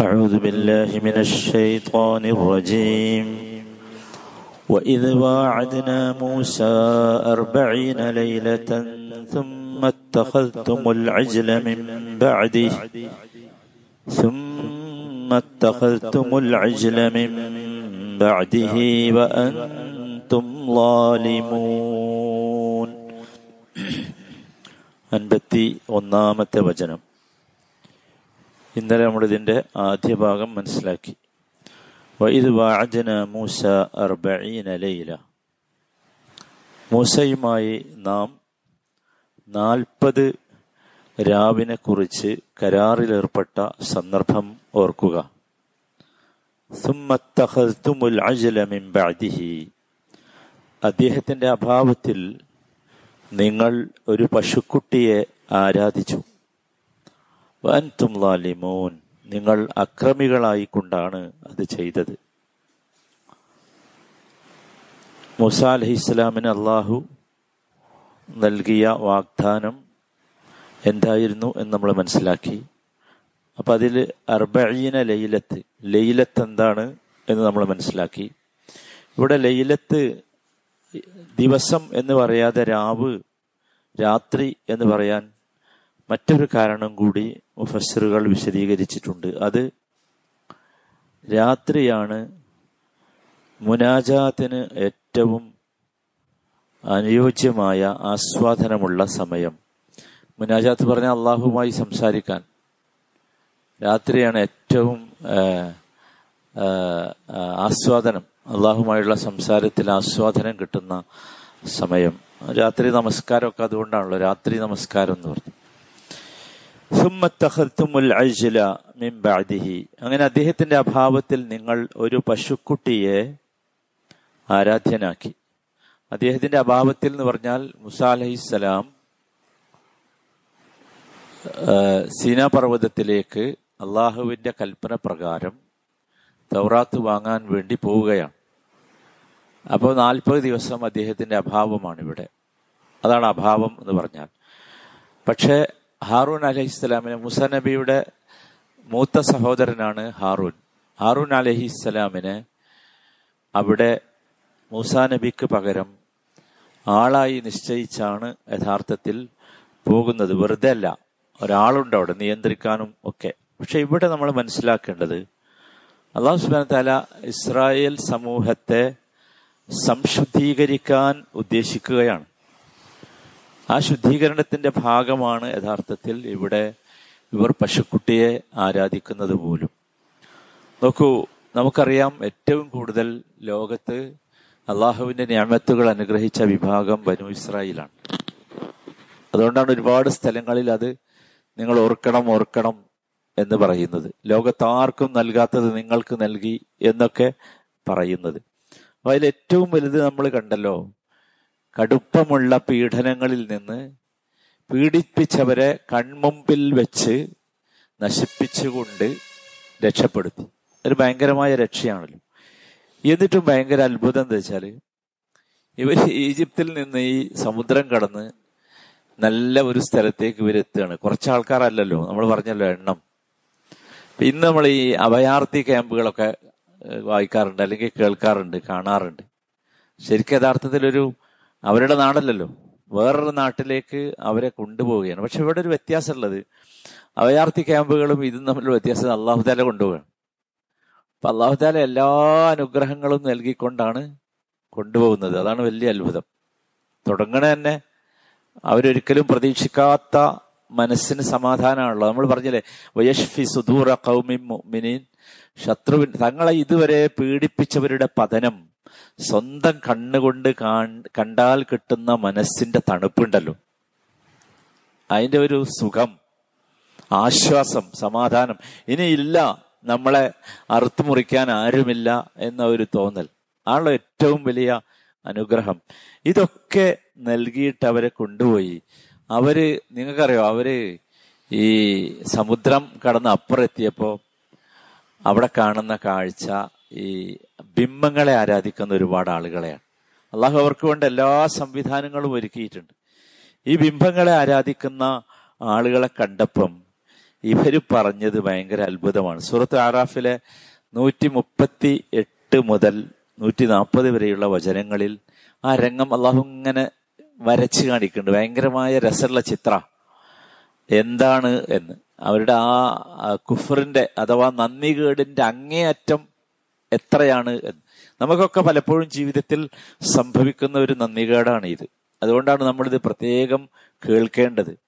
أعوذ بالله من الشيطان الرجيم. وإذ واعدنا موسى أربعين ليلة ثم اتخذتم العجل من بعده. ثم اتخذتم العجل من بعده وأنتم ظالمون. أنبتي ഒന്നാമത്തെ وجنم ഇന്നലെ നമ്മൾ ഇതിന്റെ ആദ്യ ഭാഗം മനസ്സിലാക്കി. വൈദ് വാജന മൂസ അർബീനലയില മൂസയുമായി നാം നാൽപ്പത് രാവിനെ കുറിച്ച് കരാറിലേർപ്പെട്ട സന്ദർഭം ഓർക്കുക. അദ്ദേഹത്തിന്റെ അഭാവത്തിൽ നിങ്ങൾ ഒരു പശുക്കുട്ടിയെ ആരാധിച്ചു. വൻതും ലാലിമോൻ. നിങ്ങൾ അക്രമികളായിക്കൊണ്ടാണ് അത് ചെയ്തത്. മൂസ അലഹി അള്ളാഹു നൽകിയ വാഗ്ദാനം എന്തായിരുന്നു എന്ന് നമ്മൾ മനസ്സിലാക്കി. അപ്പം അതിൽ അർബീന ലൈലത്ത് ലൈലത്ത് എന്താണ് എന്ന് നമ്മൾ മനസ്സിലാക്കി. ഇവിടെ ലൈലത്ത് ദിവസം എന്ന് പറയാതെ രാവ് രാത്രി എന്ന് പറയാൻ മറ്റൊരു കാരണം കൂടി മുഫസറുകൾ വിശദീകരിച്ചിട്ടുണ്ട്. അത് രാത്രിയാണ് മുനാജാത്തിന് ഏറ്റവും അനുയോജ്യമായ ആസ്വാദനമുള്ള സമയം. മുനാജാത്ത് പറഞ്ഞ അള്ളാഹുമായി സംസാരിക്കാൻ. രാത്രിയാണ് ഏറ്റവും ആസ്വാദനം. അള്ളാഹുമായുള്ള സംസാരത്തിൽ ആസ്വാദനം കിട്ടുന്ന സമയം. രാത്രി നമസ്കാരമൊക്കെ അതുകൊണ്ടാണല്ലോ രാത്രി നമസ്കാരം എന്ന് പറഞ്ഞു. അങ്ങനെ അദ്ദേഹത്തിന്റെ അഭാവത്തിൽ നിങ്ങൾ ഒരു പശുക്കുട്ടിയെ ആരാധ്യനാക്കി. അദ്ദേഹത്തിന്റെ അഭാവത്തിൽ എന്ന് പറഞ്ഞാൽ മുസ അലഹിസ്സലാം സീന പർവതത്തിലേക്ക് അള്ളാഹുവിന്റെ കൽപ്പന പ്രകാരം തൗറാത്ത് വാങ്ങാൻ വേണ്ടി പോവുകയാണ്. അപ്പോൾ നാൽപ്പത് ദിവസം അദ്ദേഹത്തിന്റെ അഭാവമാണ് ഇവിടെ അതാണ് അഭാവം എന്ന് പറഞ്ഞാൽ. പക്ഷേ ഹാറൂൻ അലഹി ഇസ്ലാമിന് മുസ നബിയുടെ മൂത്ത സഹോദരനാണ് ഹാറൂൻ. ഹാറൂൻ അലഹി ഇസ്ലാമിന് അവിടെ മൂസ നബിക്ക് പകരം ആളായി നിശ്ചയിച്ചാണ് യഥാർത്ഥത്തിൽ പോകുന്നത്. വെറുതെ അല്ല ഒരാളുണ്ട് അവിടെ നിയന്ത്രിക്കാനും ഒക്കെ. പക്ഷെ ഇവിടെ നമ്മൾ മനസ്സിലാക്കേണ്ടത് അള്ളാഹു സുബാന താല ഇസ്രായേൽ സമൂഹത്തെ സംശുദ്ധീകരിക്കാൻ ഉദ്ദേശിക്കുകയാണ്. ആ ശുദ്ധീകരണത്തിന്റെ ഭാഗമാണ് യഥാർത്ഥത്തിൽ ഇവിടെ ഇവർ പശുക്കുട്ടിയെ ആരാധിക്കുന്നത് പോലും. നോക്കൂ നമുക്കറിയാം ഏറ്റവും കൂടുതൽ ലോകത്ത് അള്ളാഹുവിന്റെ ഞാമത്തുകൾ അനുഗ്രഹിച്ച വിഭാഗം ബനു ഇസ്രായേലാണ്. അതുകൊണ്ടാണ് ഒരുപാട് സ്ഥലങ്ങളിൽ അത് നിങ്ങൾ ഓർക്കണം ഓർക്കണം എന്ന് പറയുന്നത്. ലോകത്താർക്കും നൽകാത്തത് നിങ്ങൾക്ക് നൽകി എന്നൊക്കെ പറയുന്നത്. അപ്പൊ അതിൽ ഏറ്റവും വലുത് നമ്മൾ കണ്ടല്ലോ കടുപ്പമുള്ള പീഡനങ്ങളിൽ നിന്ന് പീഡിപ്പിച്ചവരെ കൺമുമ്പിൽ വെച്ച് നശിപ്പിച്ചുകൊണ്ട് രക്ഷപ്പെടുത്തി. ഒരു ഭയങ്കരമായ രക്ഷയാണല്ലോ. എന്നിട്ടും ഭയങ്കര അത്ഭുതം എന്താ വെച്ചാൽ ഇവർ ഈജിപ്തിൽ നിന്ന് ഈ സമുദ്രം കടന്ന് നല്ല ഒരു സ്ഥലത്തേക്ക് ഇവരെത്തുകയാണ്. കുറച്ച് ആൾക്കാരല്ലല്ലോ നമ്മൾ പറഞ്ഞല്ലോ എണ്ണം. ഇന്ന് നമ്മൾ ഈ അഭയാർത്ഥി ക്യാമ്പുകളൊക്കെ വായിക്കാറുണ്ട് അല്ലെങ്കിൽ കേൾക്കാറുണ്ട് കാണാറുണ്ട്. ശരിക്കും യഥാർത്ഥത്തിലൊരു അവരുടെ നാടല്ലല്ലോ. വേറൊരു നാട്ടിലേക്ക് അവരെ കൊണ്ടുപോവുകയാണ്. പക്ഷെ ഇവിടെ ഒരു വ്യത്യാസമുള്ളത്. അഭയാർത്ഥി ക്യാമ്പുകളും ഇതും തമ്മിലുള്ള വ്യത്യാസം അള്ളാഹുദാല കൊണ്ടുപോവുകയാണ്. അപ്പൊ അള്ളാഹുദാല എല്ലാ അനുഗ്രഹങ്ങളും നൽകിക്കൊണ്ടാണ് കൊണ്ടുപോകുന്നത്. അതാണ് വലിയ അത്ഭുതം. തുടങ്ങണ തന്നെ അവരൊരിക്കലും പ്രതീക്ഷിക്കാത്ത മനസ്സിന് സമാധാനമാണല്ലോ നമ്മൾ പറഞ്ഞില്ലേ വയഷ്ഫി സുദൂറ കൗമിൻ ശത്രുവിൻ തങ്ങളെ ഇതുവരെ പീഡിപ്പിച്ചവരുടെ പതനം സ്വന്തം കണ്ണുകൊണ്ട് കണ്ടാൽ കിട്ടുന്ന മനസ്സിന്റെ തണുപ്പുണ്ടല്ലോ. അതിന്റെ ഒരു സുഖം ആശ്വാസം സമാധാനം. ഇനി ഇല്ല നമ്മളെ അറുത്തു മുറിക്കാൻ ആരുമില്ല എന്ന ഒരു തോന്നൽ. ആണല്ലോ ഏറ്റവും വലിയ അനുഗ്രഹം. ഇതൊക്കെ നൽകിയിട്ട് അവരെ കൊണ്ടുപോയി. അവർ നിങ്ങൾക്കറിയോ അവർ ഈ സമുദ്രം കടന്ന് അപ്പുറെത്തിയപ്പോ അവിടെ കാണുന്ന കാഴ്ച ഈ ബിംബങ്ങളെ ആരാധിക്കുന്ന ഒരുപാട് ആളുകളെയാണ്. അള്ളാഹു അവർക്ക് വേണ്ട എല്ലാ സംവിധാനങ്ങളും ഒരുക്കിയിട്ടുണ്ട്. ഈ ബിംബങ്ങളെ ആരാധിക്കുന്ന ആളുകളെ കണ്ടപ്പം ഇവർ പറഞ്ഞത് ഭയങ്കര അത്ഭുതമാണ്. സൂറത്ത് ആറാഫിലെ നൂറ്റി മുപ്പത്തി എട്ട് മുതൽ നൂറ്റി നാൽപ്പത് വരെയുള്ള വചനങ്ങളിൽ ആ രംഗം അള്ളാഹു ഇങ്ങനെ വരച്ച് കാണിക്കുന്നുണ്ട്. ഭയങ്കരമായ രസമുള്ള ചിത്ര. എന്താണ് എന്ന്. അവരുടെ ആ കുഫറിന്റെ അഥവാ നന്ദികേടിന്റെ അങ്ങേയറ്റം എത്രയാണ് നമുക്കൊക്കെ പലപ്പോഴും ജീവിതത്തിൽ സംഭവിക്കുന്ന ഒരു നന്ദികേടാണ് ഇത് അതുകൊണ്ടാണ് നമ്മളിത് പ്രത്യേകം കേൾക്കേണ്ടത്.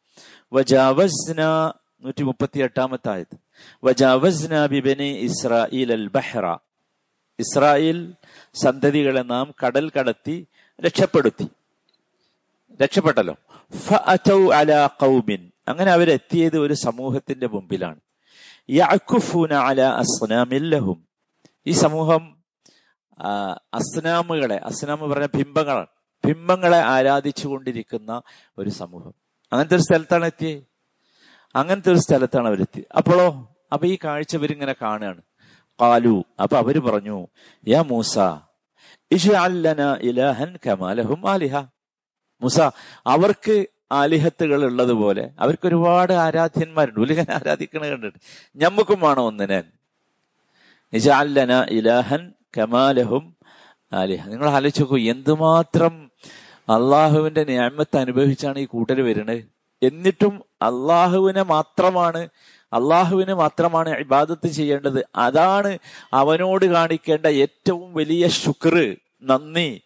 വജാവസ്ന നൂറ്റി മുപ്പത്തി എട്ടാമത്തെ ആയത് വജാവസ്ന ബിബനി ഇസ്രായേൽ അൽ ബഹ്റ. ഇസ്രായേൽ സന്തതികളെ നാം കടൽ കടത്തി രക്ഷപ്പെടുത്തി. രക്ഷപ്പെട്ടല്ലോ. അല ഖൗമിൻ. അങ്ങനെ അവരെത്തിയത് ഒരു സമൂഹത്തിന്റെ മുമ്പിലാണ്. അല അസ്നാമില്ലഹും ഈ സമൂഹം അസ്നാമുകളെ അസ്നാമ് പറഞ്ഞ ബിംബങ്ങളാണ് ബിംബങ്ങളെ ആരാധിച്ചു കൊണ്ടിരിക്കുന്ന ഒരു സമൂഹം. അങ്ങനത്തെ ഒരു സ്ഥലത്താണ് എത്തിയത് അങ്ങനത്തെ ഒരു സ്ഥലത്താണ് അവരെത്തി. അപ്പോഴോ അപ്പൊ ഈ കാഴ്ച ഇവരിങ്ങനെ കാണുകയാണ്. കാലു അപ്പൊ അവർ പറഞ്ഞു യാ മൂസ ഇലഹൻ കമാലഹും ആലിഹ. മൂസ അവർക്ക് ആലിഹത്തുകൾ ഉള്ളതുപോലെ അവർക്ക് ഒരുപാട് ആരാധ്യന്മാരുണ്ട്. ഉലിഹൻ ആരാധിക്കണ കണ്ടിട്ട്. ഞമ്മക്കും വേണം ഒന്നിനെ. നിജാല്ലന ഇലാഹൻ കമാലഹും ആലിഹ. നിങ്ങൾ ആലോചിച്ച് എന്തുമാത്രം അള്ളാഹുവിന്റെ ഞാമത്ത് അനുഭവിച്ചാണ് ഈ കൂട്ടർ വരുന്നത്? എന്നിട്ടും അള്ളാഹുവിനെ മാത്രമാണ് അള്ളാഹുവിന് മാത്രമാണ് ഇബാദത്ത് ചെയ്യേണ്ടത്. അതാണ് അവനോട് കാണിക്കേണ്ട ഏറ്റവും വലിയ ശുക്ർ നന്ദി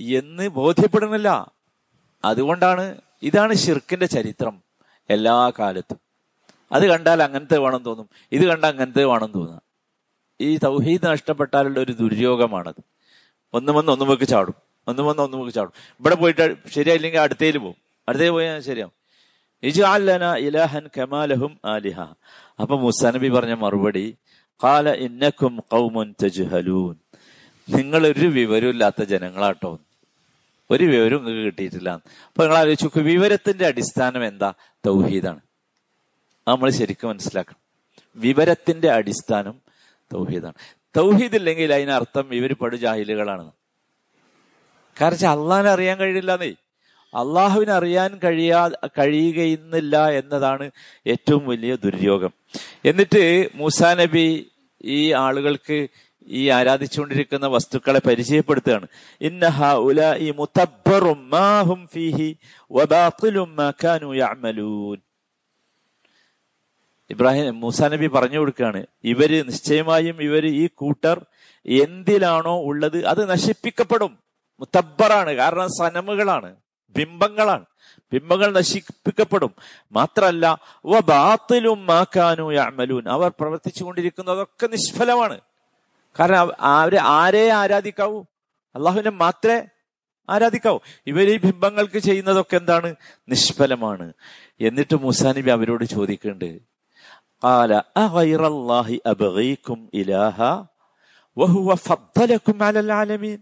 എന്ന് ബോധ്യപ്പെടുന്നില്ല. അതുകൊണ്ടാണ് ഇതാണ് ഷിർക്കിന്റെ ചരിത്രം എല്ലാ കാലത്തും. അത് കണ്ടാൽ അങ്ങനത്തെ വേണം തോന്നും ഇത് കണ്ടാൽ അങ്ങനത്തെ വേണം തോന്നുക ഈ തൗഹീദ് നഷ്ടപ്പെട്ടാലുള്ള ഒരു ദുര്യോഗമാണത്. ഒന്നും വന്ന് ഒന്നും വെക്ക് ചാടും. ഒന്നും വന്ന് ഒന്നും വെക്ക് ചാടും. ഇവിടെ പോയിട്ട് ശരിയായില്ലെങ്കിൽ അടുത്തേൽ പോകും അടുത്തേ പോയാൽ ശരിയാവും. ഇലഹൻ കമാലഹും ആലിഹ. അപ്പൊ മുസാ നബി പറഞ്ഞ മറുപടി കാല ഇന്നക്കും കൗമുൻ തജുഹലൂൻ. നിങ്ങൾ ഒരു വിവരമില്ലാത്ത ജനങ്ങളാട്ടോ. ഒരു വിവരവും നിങ്ങൾക്ക് കിട്ടിയിട്ടില്ല. അപ്പൊ നിങ്ങൾ ആലോചിച്ചു വിവരത്തിന്റെ അടിസ്ഥാനം എന്താ? തൗഹീദാണ്. നമ്മൾ ശരിക്കും മനസ്സിലാക്കണം. വിവരത്തിന്റെ അടിസ്ഥാനം തൗഹീദാണ്. തൗഹീദ് ഇല്ലെങ്കിൽ അതിനർത്ഥം ഇവർ പടുജാഹിലുകളാണ്. കാരണം അള്ളാഹിനെ അറിയാൻ കഴിയില്ലെന്നേ. അള്ളാഹുവിനെ അറിയാൻ കഴിയാ കഴിയുകയെന്നില്ല എന്നതാണ് ഏറ്റവും വലിയ ദുര്യോഗം. എന്നിട്ട് മൂസാ നബി ഈ ആളുകൾക്ക് ഈ ആരാധിച്ചുകൊണ്ടിരിക്കുന്ന വസ്തുക്കളെ പരിചയപ്പെടുത്തുകയാണ്. ഇന്നഹ ഉല ഈ മുത്തബ്ബറും ഇബ്രാഹിം മൂസാ നബി പറഞ്ഞു കൊടുക്കുകയാണ്. ഇവർ നിശ്ചയമായും ഇവർ ഈ കൂട്ടർ എന്തിലാണോ ഉള്ളത് അത് നശിപ്പിക്കപ്പെടും. മുത്തബ്ബറാണ്. കാരണം സനമുകളാണ്. ബിംബങ്ങളാണ്. ബിംബങ്ങൾ നശിപ്പിക്കപ്പെടും. മാത്രല്ല ബാത്തിലും മാക്കാനു യാമലൂൻ അവർ പ്രവർത്തിച്ചു കൊണ്ടിരിക്കുന്നതൊക്കെ നിഷ്ഫലമാണ്. കാരണം അവർ ആരെ ആരാധിക്കാവൂ? അള്ളാഹുവിനെ മാത്രമേ ആരാധിക്കാവൂ. ഇവർ ഈ ബിംബങ്ങൾക്ക് ചെയ്യുന്നതൊക്കെ എന്താണ്? നിഷ്ഫലമാണ്. എന്നിട്ട് മുസാനിബി അവരോട് ചോദിക്കുന്നുണ്ട് قال أغير الله أبغيكم إلها وهو فضلكم على العالمين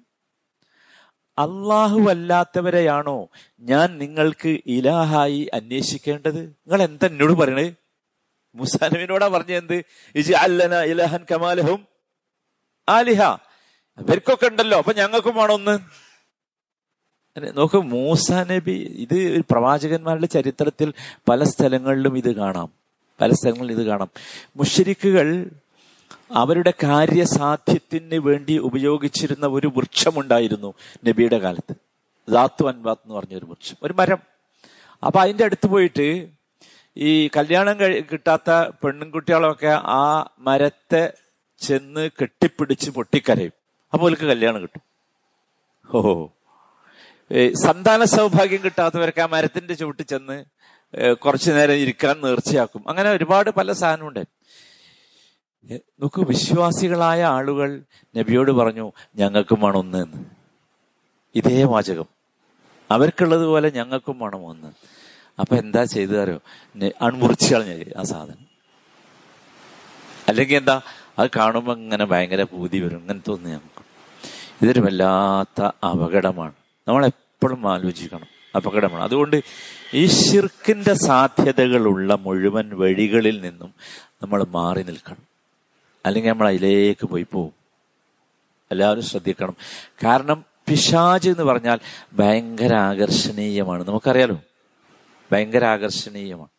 അള്ളാഹു അല്ലാത്തവരെയാണോ ഞാൻ നിങ്ങൾക്ക് ഇലാഹായി അന്വേഷിക്കേണ്ടത് നിങ്ങൾ എന്താ എന്നോട് പറയണേ മുസാനബിനോടാ പറഞ്ഞ എന്ത് ഇജ് അല്ലന ഇലഹൻ കമാലഹും ആലിഹ ഇവർക്കൊക്കെ ഉണ്ടല്ലോ അപ്പൊ ഞങ്ങൾക്കും വേണം ഒന്ന് നോക്ക് മൂസ നബി ഇത് പ്രവാചകന്മാരുടെ ചരിത്രത്തിൽ പല സ്ഥലങ്ങളിലും ഇത് കാണാം പല സ്ഥലങ്ങളിൽ ഇത് കാണാം. മുഷരിക്കുകൾ അവരുടെ കാര്യസാധ്യത്തിന് വേണ്ടി ഉപയോഗിച്ചിരുന്ന ഒരു വൃക്ഷമുണ്ടായിരുന്നു നബിയുടെ കാലത്ത്. ദാത്തു അൻവാത്ത് എന്ന് പറഞ്ഞ ഒരു വൃക്ഷം ഒരു മരം. അപ്പൊ അതിന്റെ അടുത്ത് പോയിട്ട് ഈ കല്യാണം കിട്ടാത്ത പെണ്ണുകുട്ടികളൊക്കെ ആ മരത്തെ ചെന്ന് കെട്ടിപ്പിടിച്ച് പൊട്ടിക്കരയും. അപ്പോൾ അവർക്ക് കല്യാണം കിട്ടും. ഓ സന്താന സൗഭാഗ്യം കിട്ടാത്തവർക്ക് ആ മരത്തിന്റെ ചുവട്ടിൽ ചെന്ന് കുറച്ചു നേരം ഇരിക്കാൻ നേർച്ചയാക്കും. അങ്ങനെ ഒരുപാട് പല സാധനമുണ്ട്. നോക്കൂ വിശ്വാസികളായ ആളുകൾ നബിയോട് പറഞ്ഞു ഞങ്ങൾക്കും വേണം ഒന്ന് എന്ന്. ഇതേ വാചകം. അവർക്കുള്ളതുപോലെ ഞങ്ങൾക്കും വേണം ഒന്ന്. അപ്പൊ എന്താ ചെയ്തതാരോ അൺമുറിച്ച് കളഞ്ഞ ആ സാധനം. അല്ലെങ്കിൽ എന്താ അത് കാണുമ്പോ ഇങ്ങനെ ഭയങ്കര ഭൂതി വരും. ഇങ്ങനെ തോന്നി നമുക്ക് ഇതൊരു വല്ലാത്ത അപകടമാണ്. നമ്മൾ എപ്പോഴും ആലോചിക്കണം. അപകടമാണ്. അതുകൊണ്ട് ഈ ഷിർക്കിന്റെ സാധ്യതകളുള്ള മുഴുവൻ വഴികളിൽ നിന്നും നമ്മൾ മാറി നിൽക്കണം. അല്ലെങ്കിൽ നമ്മൾ അതിലേക്ക് പോയി പോവും. എല്ലാവരും ശ്രദ്ധിക്കണം. കാരണം പിശാജ് എന്ന് പറഞ്ഞാൽ ഭയങ്കര ആകർഷണീയമാണ്. നമുക്കറിയാലോ? ഭയങ്കര ആകർഷണീയമാണ്.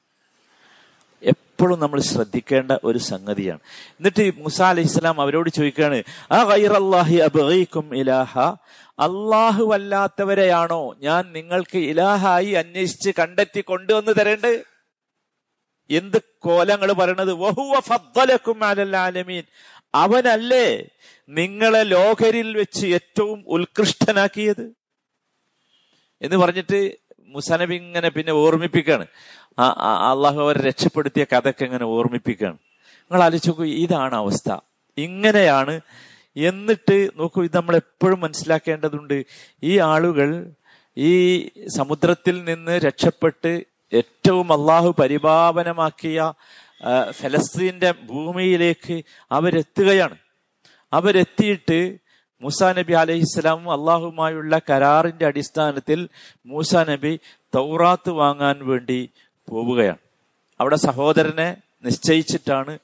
എപ്പോഴും നമ്മൾ ശ്രദ്ധിക്കേണ്ട ഒരു സംഗതിയാണ്. എന്നിട്ട് മുസ അലൈഹി ഇസ്ലാം അവരോട് ചോദിക്കുകയാണ് ഇലാഹ? അള്ളാഹു അല്ലാത്തവരെയാണോ ഞാൻ നിങ്ങൾക്ക് ഇലാഹായി അന്വേഷിച്ച് കണ്ടെത്തി കൊണ്ടുവന്ന് തരേണ്ടത്? എന്ത് കോലങ്ങൾ പറയണത്? ആലമീൻ. അവനല്ലേ നിങ്ങളെ ലോകരിൽ വെച്ച് ഏറ്റവും ഉത്കൃഷ്ടനാക്കിയത്? എന്ന് പറഞ്ഞിട്ട് മുസനബി ഇങ്ങനെ പിന്നെ ഓർമ്മിപ്പിക്കാണ് അള്ളാഹു അവരെ രക്ഷപ്പെടുത്തിയ കഥയൊക്കെ ഇങ്ങനെ ഓർമ്മിപ്പിക്കുകയാണ്. നിങ്ങൾ ആലോചിച്ച് നോക്കൂ ഇതാണ് അവസ്ഥ. ഇങ്ങനെയാണ് എന്നിട്ട് നോക്കൂ ഇത് നമ്മൾ എപ്പോഴും മനസ്സിലാക്കേണ്ടതുണ്ട്. ഈ ആളുകൾ ഈ സമുദ്രത്തിൽ നിന്ന് രക്ഷപ്പെട്ട് ഏറ്റവും അള്ളാഹു പരിപാവനമാക്കിയ ഫലസ്തീന്റെ ഭൂമിയിലേക്ക് അവരെത്തുകയാണ്. അവരെത്തിയിട്ട് മൂസാ നബി അലഹിസ്സലാമും അള്ളാഹുമായുള്ള കരാറിന്റെ അടിസ്ഥാനത്തിൽ മൂസാ നബി തൗറാത്ത് വാങ്ങാൻ വേണ്ടി പോവുകയാണ്. അവിടെ സഹോദരനെ നിശ്ചയിച്ചിട്ടാണ്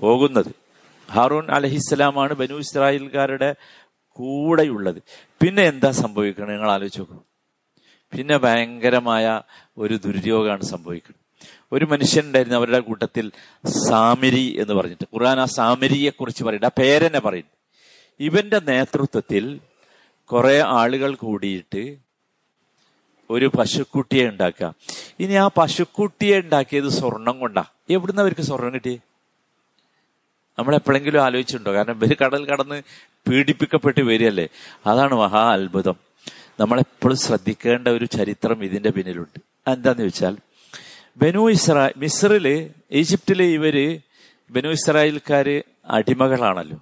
പോകുന്നത്. ഹാറൂൺ അലഹിസ്സലാമാണ് ബനു ഇസ്രായേൽക്കാരുടെ കൂടെയുള്ളത്. പിന്നെ എന്താ സംഭവിക്കണം നിങ്ങൾ ആലോചിച്ച് നോക്കൂ. പിന്നെ ഭയങ്കരമായ ഒരു ദുര്യോഗമാണ് സംഭവിക്കുന്നത്. ഒരു മനുഷ്യൻ ഉണ്ടായിരുന്നു അവരുടെ കൂട്ടത്തിൽ സാമിരി എന്ന് പറഞ്ഞിട്ട്. ഖുർആൻ ആ സാമിരിയെ കുറിച്ച് പറയുന്നത് ആ പേരെന്നെ പറയുന്നു. ഇവന്റെ നേതൃത്വത്തിൽ കുറെ ആളുകൾ കൂടിയിട്ട് ഒരു പശുക്കുട്ടിയെ ഉണ്ടാക്കുക. ഇനി ആ പശുക്കുട്ടിയെ ഉണ്ടാക്കിയത് സ്വർണം കൊണ്ടാ. എവിടുന്ന് അവർക്ക് സ്വർണം കിട്ടി നമ്മൾ എപ്പോഴെങ്കിലും ആലോചിച്ചിട്ടുണ്ടോ? കാരണം ഇവർ കടൽ കടന്ന് പീഡിപ്പിക്കപ്പെട്ട് വരികയല്ലേ? അതാണ് മഹാ അത്ഭുതം. നമ്മളെപ്പോഴും ശ്രദ്ധിക്കേണ്ട ഒരു ചരിത്രം ഇതിന്റെ പിന്നിലുണ്ട്. എന്താന്ന് വെച്ചാൽ ബനു ഇസ്രാ മിസ്രിൽ ഈജിപ്തിലെ ഇവർ ബനു ഇസ്രായേൽക്കാര് അടിമകളാണല്ലോ.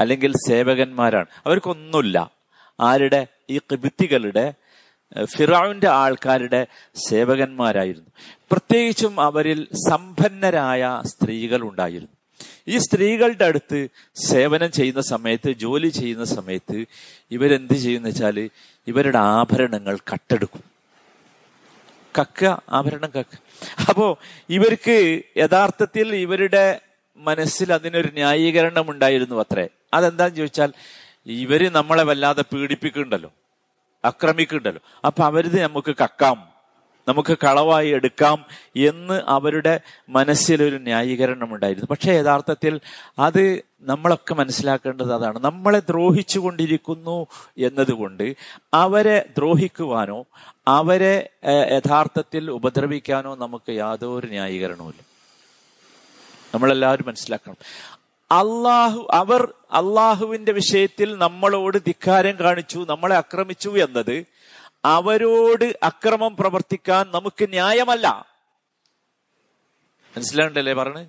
അല്ലെങ്കിൽ സേവകന്മാരാണ്. അവർക്കൊന്നുമില്ല. ആരുടെ? ഈ കിബിത്തികളുടെ ഫിറാവിന്റെ ആൾക്കാരുടെ സേവകന്മാരായിരുന്നു. പ്രത്യേകിച്ചും അവരിൽ സമ്പന്നരായ സ്ത്രീകൾ ഉണ്ടായിരുന്നു. ഈ സ്ത്രീകളുടെ അടുത്ത് സേവനം ചെയ്യുന്ന സമയത്ത് ജോലി ചെയ്യുന്ന സമയത്ത് ഇവരെന്ത് ചെയ്യുന്ന വെച്ചാൽ ഇവരുടെ ആഭരണങ്ങൾ കട്ടെടുക്കും. കക്ക ആഭരണം കക്ക. അപ്പോ ഇവർക്ക് യഥാർത്ഥത്തിൽ ഇവരുടെ മനസ്സിൽ അതിനൊരു ന്യായീകരണം ഉണ്ടായിരുന്നു അത്രേ. അതെന്താന്ന് ചോദിച്ചാൽ ഇവർ നമ്മളെ വല്ലാതെ പീഡിപ്പിക്കുന്നുണ്ടല്ലോ. ആക്രമിക്കുന്നുണ്ടല്ലോ അപ്പൊ അവരിത് നമുക്ക് കക്കാം. നമുക്ക് കളവായി എടുക്കാം എന്ന് അവരുടെ മനസ്സിലൊരു ന്യായീകരണം ഉണ്ടായിരുന്നു പക്ഷെ യഥാർത്ഥത്തിൽ അത് നമ്മളൊക്കെ മനസ്സിലാക്കേണ്ടത് അതാണ്. നമ്മളെ ദ്രോഹിച്ചു കൊണ്ടിരിക്കുന്നു എന്നതുകൊണ്ട് അവരെ ദ്രോഹിക്കുവാനോ അവരെ യഥാർത്ഥത്തിൽ ഉപദ്രവിക്കാനോ നമുക്ക് യാതൊരു ന്യായീകരണവുമില്ല. നമ്മളെല്ലാവരും മനസ്സിലാക്കണം. അള്ളാഹു അവർ അള്ളാഹുവിന്റെ വിഷയത്തിൽ നമ്മളോട് ധിക്കാരം കാണിച്ചു നമ്മളെ ആക്രമിച്ചു എന്നത് അവരോട് അക്രമം പ്രവർത്തിക്കാൻ നമുക്ക് ന്യായമല്ല. മനസ്സിലാണ്ടല്ലേ പറഞ്ഞ്?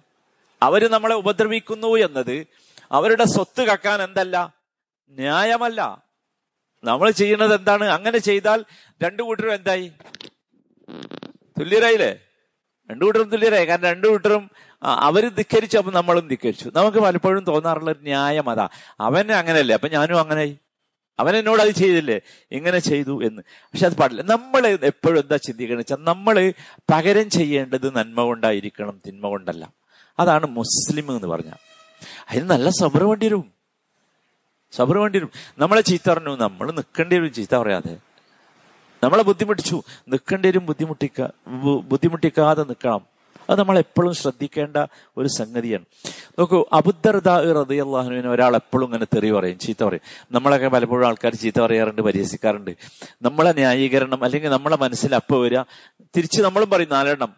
അവർ നമ്മളെ ഉപദ്രവിക്കുന്നു എന്നത് അവരുടെ സ്വത്ത് കക്കാൻ എന്തല്ല? ന്യായമല്ല. നമ്മൾ ചെയ്യുന്നത് എന്താണ്? അങ്ങനെ ചെയ്താൽ രണ്ടു കൂട്ടരും എന്തായി? തുല്യരായില്ലേ? രണ്ടു കൂട്ടരും തുല്യരായി കാരണം രണ്ടു കൂട്ടരും അവർ ധിക്കരിച്ചു അപ്പം നമ്മളും ധിക്കരിച്ചു. നമുക്ക് പലപ്പോഴും തോന്നാറുള്ള ഒരു ന്യായം അതാ. അവൻ അങ്ങനെയല്ലേ. അപ്പൊ ഞാനും അങ്ങനെയായി. അവൻ എന്നോട് അത് ചെയ്തില്ലേ? ഇങ്ങനെ ചെയ്തു എന്ന്. പക്ഷെ അത് പാടില്ല. നമ്മൾ എപ്പോഴും എന്താ ചിന്തിക്കണം വെച്ചാൽ നമ്മൾ പകരം ചെയ്യേണ്ടത് നന്മ കൊണ്ടായിരിക്കണം തിന്മ കൊണ്ടല്ല. അതാണ് മുസ്ലിം എന്ന് പറഞ്ഞ. അതിന് നല്ല സബർ വേണ്ടി വരും. സബർ വേണ്ടി വരും. നമ്മളെ ചീത്ത പറഞ്ഞു നമ്മൾ നിൽക്കേണ്ടി വരും ചീത്ത പറയാതെ. നമ്മളെ ബുദ്ധിമുട്ടിച്ചു. നിൽക്കേണ്ടി വരും ബുദ്ധിമുട്ടിക്ക ബുദ്ധിമുട്ടിക്കാതെ നിൽക്കണം. അത് നമ്മൾ എപ്പോഴും ശ്രദ്ധിക്കേണ്ട ഒരു സംഗതിയാണ്. നോക്കൂ അബുദ്ധർദ റതിയല്ലാഹുവിന് ഒരാൾ എപ്പോഴും ഇങ്ങനെ തെറി പറയും ചീത്ത പറയും. നമ്മളൊക്കെ പലപ്പോഴും ആൾക്കാർ ചീത്ത പറയാറുണ്ട് പരിഹസിക്കാറുണ്ട്. നമ്മളെ ന്യായീകരണം അല്ലെങ്കിൽ നമ്മളെ മനസ്സിൽ അപ്പ വരിക തിരിച്ച് നമ്മളും പറയും നാലെണ്ണം.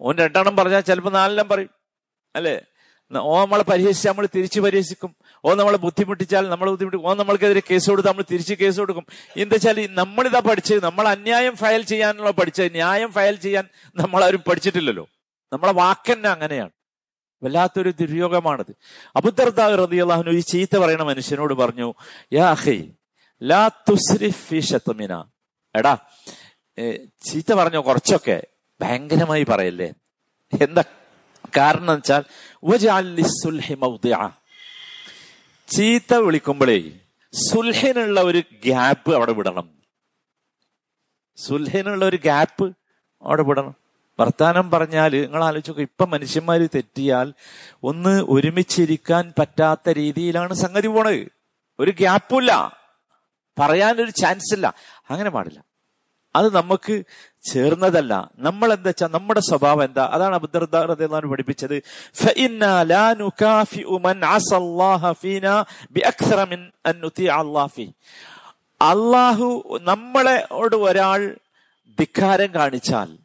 ഓൻ രണ്ടെണ്ണം പറഞ്ഞാൽ ചിലപ്പോൾ നാലെണ്ണം പറയും. അല്ലേ? ഓ നമ്മളെ പരിഹസിച്ച് നമ്മൾ തിരിച്ചു പരിഹസിക്കും. ഓ നമ്മളെ ബുദ്ധിമുട്ടിച്ചാൽ നമ്മൾ ബുദ്ധിമുട്ടിക്കും. ഓ നമ്മൾക്കെതിരെ കേസ് കൊടുത്ത് നമ്മൾ തിരിച്ച് കേസ് കൊടുക്കും. എന്താ വെച്ചാൽ നമ്മളിതാ പഠിച്ചത് നമ്മൾ അന്യായം ഫയൽ ചെയ്യാനുള്ള പഠിച്ചത് ന്യായം ഫയൽ ചെയ്യാൻ നമ്മളാരും പഠിച്ചിട്ടില്ലല്ലോ. നമ്മളെ വാക്കന്നെ അങ്ങനെയാണ്. വല്ലാത്തൊരു ദുര്യോഗമാണത്. അബുദർദാ റതിയല്ലാഹുനു ഈ ചീത്ത പറയുന്ന മനുഷ്യനോട് പറഞ്ഞു യാ ലാ എടാ ചീത്ത പറഞ്ഞോ കുറച്ചൊക്കെ. ഭയങ്കരമായി പറയല്ലേ? എന്താ കാരണം വെച്ചാൽ ചീത്ത വിളിക്കുമ്പോഴേ സുൽഹിനുള്ള ഒരു ഗ്യാപ്പ് അവിടെ വിടണം. സുൽഹിനുള്ള ഒരു ഗ്യാപ്പ് അവിടെ വിടണം. വർത്താനം പറഞ്ഞാൽ നിങ്ങൾ ആലോചിച്ചു ഇപ്പൊ മനുഷ്യന്മാർ തെറ്റിയാൽ ഒന്ന് ഒരുമിച്ചിരിക്കാൻ പറ്റാത്ത രീതിയിലാണ് സംഗതി പോണത്. ഒരു ഗ്യാപ്പില്ല പറയാനൊരു ചാൻസ് ഇല്ല. അങ്ങനെ പാടില്ല. അത് നമുക്ക് ചേർന്നതല്ല. നമ്മൾ എന്താ വെച്ചാൽ നമ്മുടെ സ്വഭാവം എന്താ? അതാണ് അബ്ദുർദാർ പഠിപ്പിച്ചത്. അള്ളാഹു നമ്മളോട് ഒരാൾ ധിക്കാരം കാണിച്ചാൽ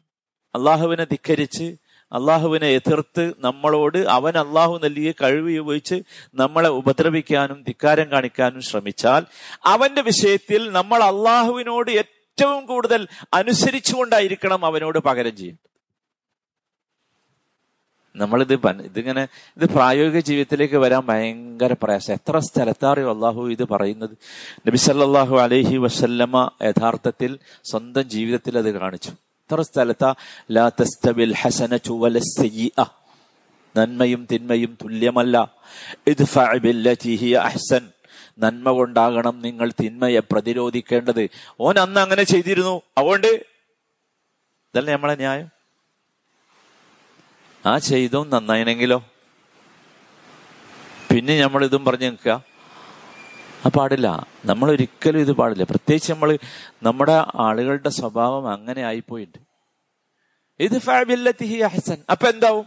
അള്ളാഹുവിനെ ധിക്കരിച്ച് അള്ളാഹുവിനെ എതിർത്ത് നമ്മളോട് അവൻ അള്ളാഹു നൽകിയ കഴിവ് ഉപയോഗിച്ച് നമ്മളെ ഉപദ്രവിക്കാനും ധിക്കാരം കാണിക്കാനും ശ്രമിച്ചാൽ അവന്റെ വിഷയത്തിൽ നമ്മൾ അള്ളാഹുവിനോട് ഏറ്റവും കൂടുതൽ അനുസരിച്ചുകൊണ്ടായിരിക്കണം അവനോട് പകരം ചെയ്യേണ്ടത് നമ്മളിത് ഇതിങ്ങനെ ഇത് പ്രായോഗിക ജീവിതത്തിലേക്ക് വരാൻ ഭയങ്കര പ്രയാസം. എത്ര സ്ഥലത്താറിയോ അള്ളാഹു ഇത് പറയുന്നത്? നബി സല്ലല്ലാഹു അലൈഹി വസല്ലമ യഥാർത്ഥത്തിൽ സ്വന്തം ജീവിതത്തിൽ അത് കാണിച്ചു. എത്ര സ്ഥലത്താ? ലാ നന്മയും തിന്മയും തുല്യമല്ല. ഇത് അഹ്സൻ. നന്മ കൊണ്ടാകണം നിങ്ങൾ തിന്മയെ പ്രതിരോധിക്കേണ്ടത്. ഓൻ അന്ന് അങ്ങനെ ചെയ്തിരുന്നു. അതുകൊണ്ട് ഇതല്ലേ നമ്മളെ ന്യായം? ആ ചെയ്തും നന്നായിനെങ്കിലോ? പിന്നെ നമ്മൾ ഇതും പറഞ്ഞു നിൽക്കുക. ആ പാടില്ല. നമ്മൾ ഒരിക്കലും ഇത് പാടില്ല. പ്രത്യേകിച്ച് നമ്മൾ നമ്മുടെ ആളുകളുടെ സ്വഭാവം അങ്ങനെ ആയിപ്പോയിട്ടുണ്ട്. ഇത് ഫാബില്ലത്തി അഹസൻ. അപ്പൊ എന്താവും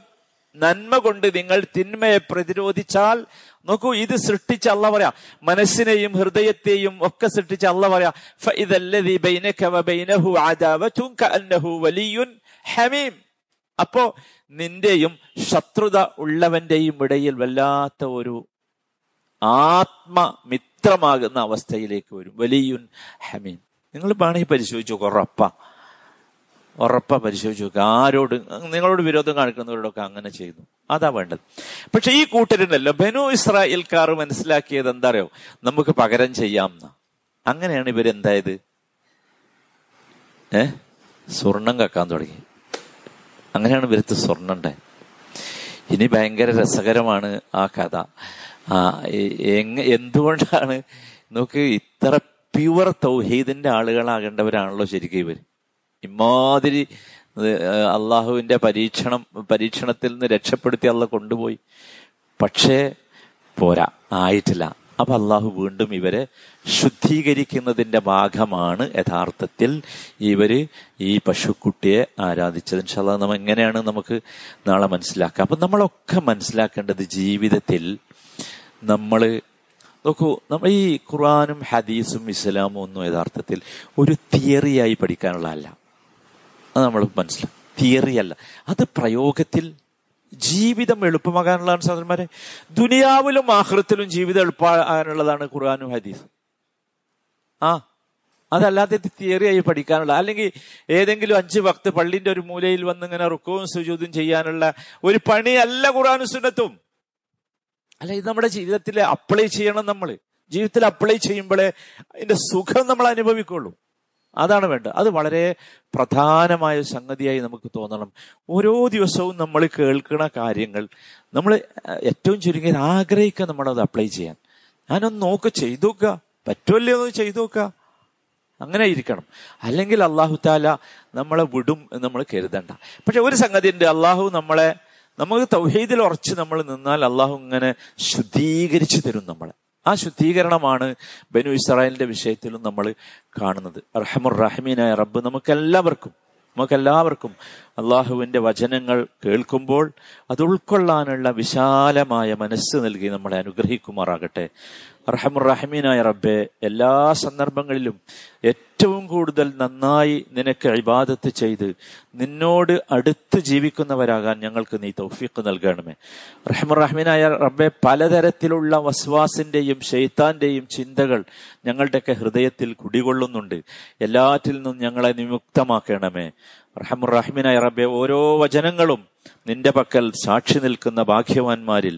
നന്മ കൊണ്ട് നിങ്ങൾ തിന്മയെ പ്രതിരോധിച്ചാൽ നോക്കൂ ഇത് സൃഷ്ടിച്ച അല്ല പറയാ. മനസ്സിനെയും ഹൃദയത്തെയും ഒക്കെ സൃഷ്ടിച്ച അല്ല പറയാ. ഹമീം. അപ്പോ നിന്റെയും ശത്രുത ഉള്ളവന്റെയും ഇടയിൽ വല്ലാത്ത ഒരു ആത്മമിത്രമാകുന്ന അവസ്ഥയിലേക്ക് വരും. വലിയുൻ ഹമീം. നിങ്ങൾ വേണമെങ്കിൽ പരിശോധിച്ചു നോക്കുക ഉറപ്പ പരിശോധിച്ചു നോക്കുക ആരോട് നിങ്ങളോട് വിരോധം കാണിക്കുന്നവരോടൊക്കെ അങ്ങനെ ചെയ്യുന്നു. അതാ വേണ്ടത്. പക്ഷെ ഈ കൂട്ടരുണ്ടല്ലോ ബനു ഇസ്രായേൽക്കാർ മനസ്സിലാക്കിയത് എന്താ അറിയോ നമുക്ക് പകരം ചെയ്യാമെന്ന അങ്ങനെയാണ് ഇവരെന്തായത്? ഏ? സ്വർണം കക്കാൻ തുടങ്ങി. അങ്ങനെയാണ് ഇവരത്ത് സ്വർണം ഉണ്ടായത്. ഇനി ഭയങ്കര രസകരമാണ് ആ കഥ. ആ എന്തുകൊണ്ടാണ്? നോക്ക് ഇത്ര പ്യുവർ തൗഹീദിന്റെ ആളുകളാകേണ്ടവരാണല്ലോ ശരിക്കും ഇവർ ഇമാതിരി അള്ളാഹുവിന്റെ പരീക്ഷണം പരീക്ഷണത്തിൽ നിന്ന് രക്ഷപ്പെടുത്തി അള്ള കൊണ്ടുപോയി. പക്ഷേ പോരാ ആയിട്ടില്ല. അപ്പൊ അള്ളാഹു വീണ്ടും ഇവരെ ശുദ്ധീകരിക്കുന്നതിന്റെ ഭാഗമാണ് യഥാർത്ഥത്തിൽ ഇവർ ഈ പശുക്കുട്ടിയെ ആരാധിച്ചത്. ഇൻഷാല്ല നമ്മൾ എങ്ങനെയാണ് നമുക്ക് നാളെ മനസ്സിലാക്കുക അപ്പൊ നമ്മളൊക്കെ മനസ്സിലാക്കേണ്ടത് ജീവിതത്തിൽ നമ്മൾ നോക്കൂ നമ്മ ഈ ഖുർആാനും ഹദീസും ഇസ്ലാമും ഒന്നും യഥാർത്ഥത്തിൽ ഒരു തിയറിയായി പഠിക്കാനുള്ളതല്ല. അത് നമ്മൾ മനസ്സിലാക്കും തിയറി അല്ല. അത് പ്രയോഗത്തിൽ ജീവിതം എളുപ്പമാകാനുള്ളതാണ് സഹോദരന്മാരെ ദുനിയാവിലും ആഹൃത്തിലും ജീവിതം എളുപ്പമാകാനുള്ളതാണ് ഖുർആാനും ഹദീസ്. ആ അതല്ലാതെ തിയറിയായി പഠിക്കാനുള്ള അല്ലെങ്കിൽ ഏതെങ്കിലും അഞ്ച് ഭക്ത് പള്ളിന്റെ ഒരു മൂലയിൽ വന്ന് ഇങ്ങനെ റുക്കവും സുജൂതും ചെയ്യാനുള്ള ഒരു പണിയല്ല ഖുർആാനും സുന്നത്തും. അല്ല ഇത് നമ്മുടെ ജീവിതത്തിൽ അപ്ലൈ ചെയ്യണം നമ്മൾ ജീവിതത്തിൽ അപ്ലൈ ചെയ്യുമ്പോഴേ അതിന്റെ സുഖം നമ്മൾ അനുഭവിക്കുള്ളൂ. അതാണ് വേണ്ടത്. അത് വളരെ പ്രധാനമായ സംഗതിയായി നമുക്ക് തോന്നണം. ഓരോ ദിവസവും നമ്മൾ കേൾക്കുന്ന കാര്യങ്ങൾ നമ്മൾ ഏറ്റവും ചുരുങ്ങിയത് ആഗ്രഹിക്കുക നമ്മളത് അപ്ലൈ ചെയ്യാൻ. ഞാനൊന്ന് നോക്ക് ചെയ്തു നോക്കുക. പറ്റുമല്ലേ ഒന്ന് ചെയ്തു നോക്കുക? അങ്ങനെ ഇരിക്കണം. അല്ലെങ്കിൽ അള്ളാഹു താല നമ്മളെ വിടും എന്ന് നമ്മൾ കരുതണ്ട. പക്ഷെ ഒരു സംഗതി ഉണ്ട് അള്ളാഹു നമ്മളെ നമുക്ക് തൗഹീദിൽ ഉറച്ച് നമ്മൾ നിന്നാൽ അള്ളാഹു ഇങ്ങനെ ശുദ്ധീകരിച്ചു തരും നമ്മളെ. ആ ശുദ്ധീകരണമാണ് ബനു ഇസ്രായേലിന്റെ വിഷയത്തിലും നമ്മൾ കാണുന്നത്. റഹമുർ റഹമീനായ റബ്ബ് നമുക്കെല്ലാവർക്കും നമുക്കെല്ലാവർക്കും അള്ളാഹുവിന്റെ വചനങ്ങൾ കേൾക്കുമ്പോൾ അത് ഉൾക്കൊള്ളാനുള്ള വിശാലമായ മനസ്സ് നൽകി നമ്മളെ അനുഗ്രഹിക്കുമാറാകട്ടെ. റഹമുറഹമീനായ റബ്ബെ എല്ലാ സന്ദർഭങ്ങളിലും ഏറ്റവും കൂടുതൽ നന്നായി നിനക്ക് ഇബാദത്ത് ചെയ്ത് നിന്നോട് അടുത്ത് ജീവിക്കുന്നവരാകാൻ ഞങ്ങൾക്ക് നീ തൗഫീഖ് നൽകണമേ. റഹ്മുറഹ്മീനായ റബ്ബെ പലതരത്തിലുള്ള വസ്വാസിന്റെയും ഷെയ്ത്താന്റെയും ചിന്തകൾ ഞങ്ങളുടെയൊക്കെ ഹൃദയത്തിൽ കുടികൊള്ളുന്നുണ്ട്. എല്ലാറ്റിൽ നിന്നും ഞങ്ങളെ നിമുക്തമാക്കണമേ റഹ്മുറഹ്മീനായ റബ്ബെ ഓരോ വചനങ്ങളും നിന്റെ പക്കൽ സാക്ഷി നിൽക്കുന്ന ഭാഗ്യവാന്മാരിൽ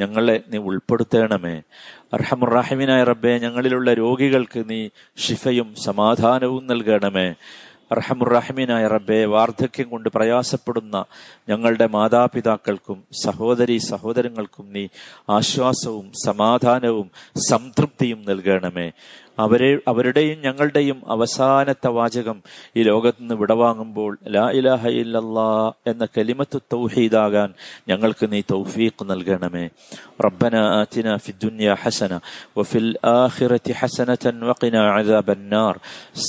ഞങ്ങളെ നീ ഉൾപ്പെടുത്തണമേ. അർഹമുറാഹിമിനായ റബ്ബെ ഞങ്ങളിലുള്ള രോഗികൾക്ക് നീ ഷിഫയും സമാധാനവും നൽകണമേ. അർഹമുറാഹിമിനായ റബ്ബെ വാർദ്ധക്യം കൊണ്ട് പ്രയാസപ്പെടുന്ന ഞങ്ങളുടെ മാതാപിതാക്കൾക്കും സഹോദരി സഹോദരങ്ങൾക്കും നീ ആശ്വാസവും സമാധാനവും സംതൃപ്തിയും നൽകണമേ. അവരെ അവരുടെയും ഞങ്ങളുടെയും അവസാനത്തെ വാചകം ഈ ലോകത്ത് നിന്ന് വിടവാങ്ങുമ്പോൾ ലാ ഇലാഹ ഇല്ലല്ലാ എന്ന കലിമത്ത് തൗഹീദാകാൻ ഞങ്ങൾക്ക് നീ തൗഫീഖ് നൽകണമേ. റബ്ബന ആതിന ഫി ദുനിയ ഹസന വഫിൽ ആഖിറതി ഹസനതൻ വഖിന അദാബന്നാർ. നാർ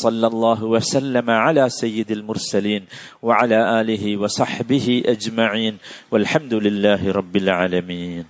സല്ലല്ലാഹു വസല്ലമ അലാ സയ്യിദിൽ മുർസലീൻ വഅലാ ആലിഹി വസഹ്ബിഹി അജ്മഈൻ. വൽഹംദുലില്ലാഹി റബ്ബിൽ ആലമീൻ.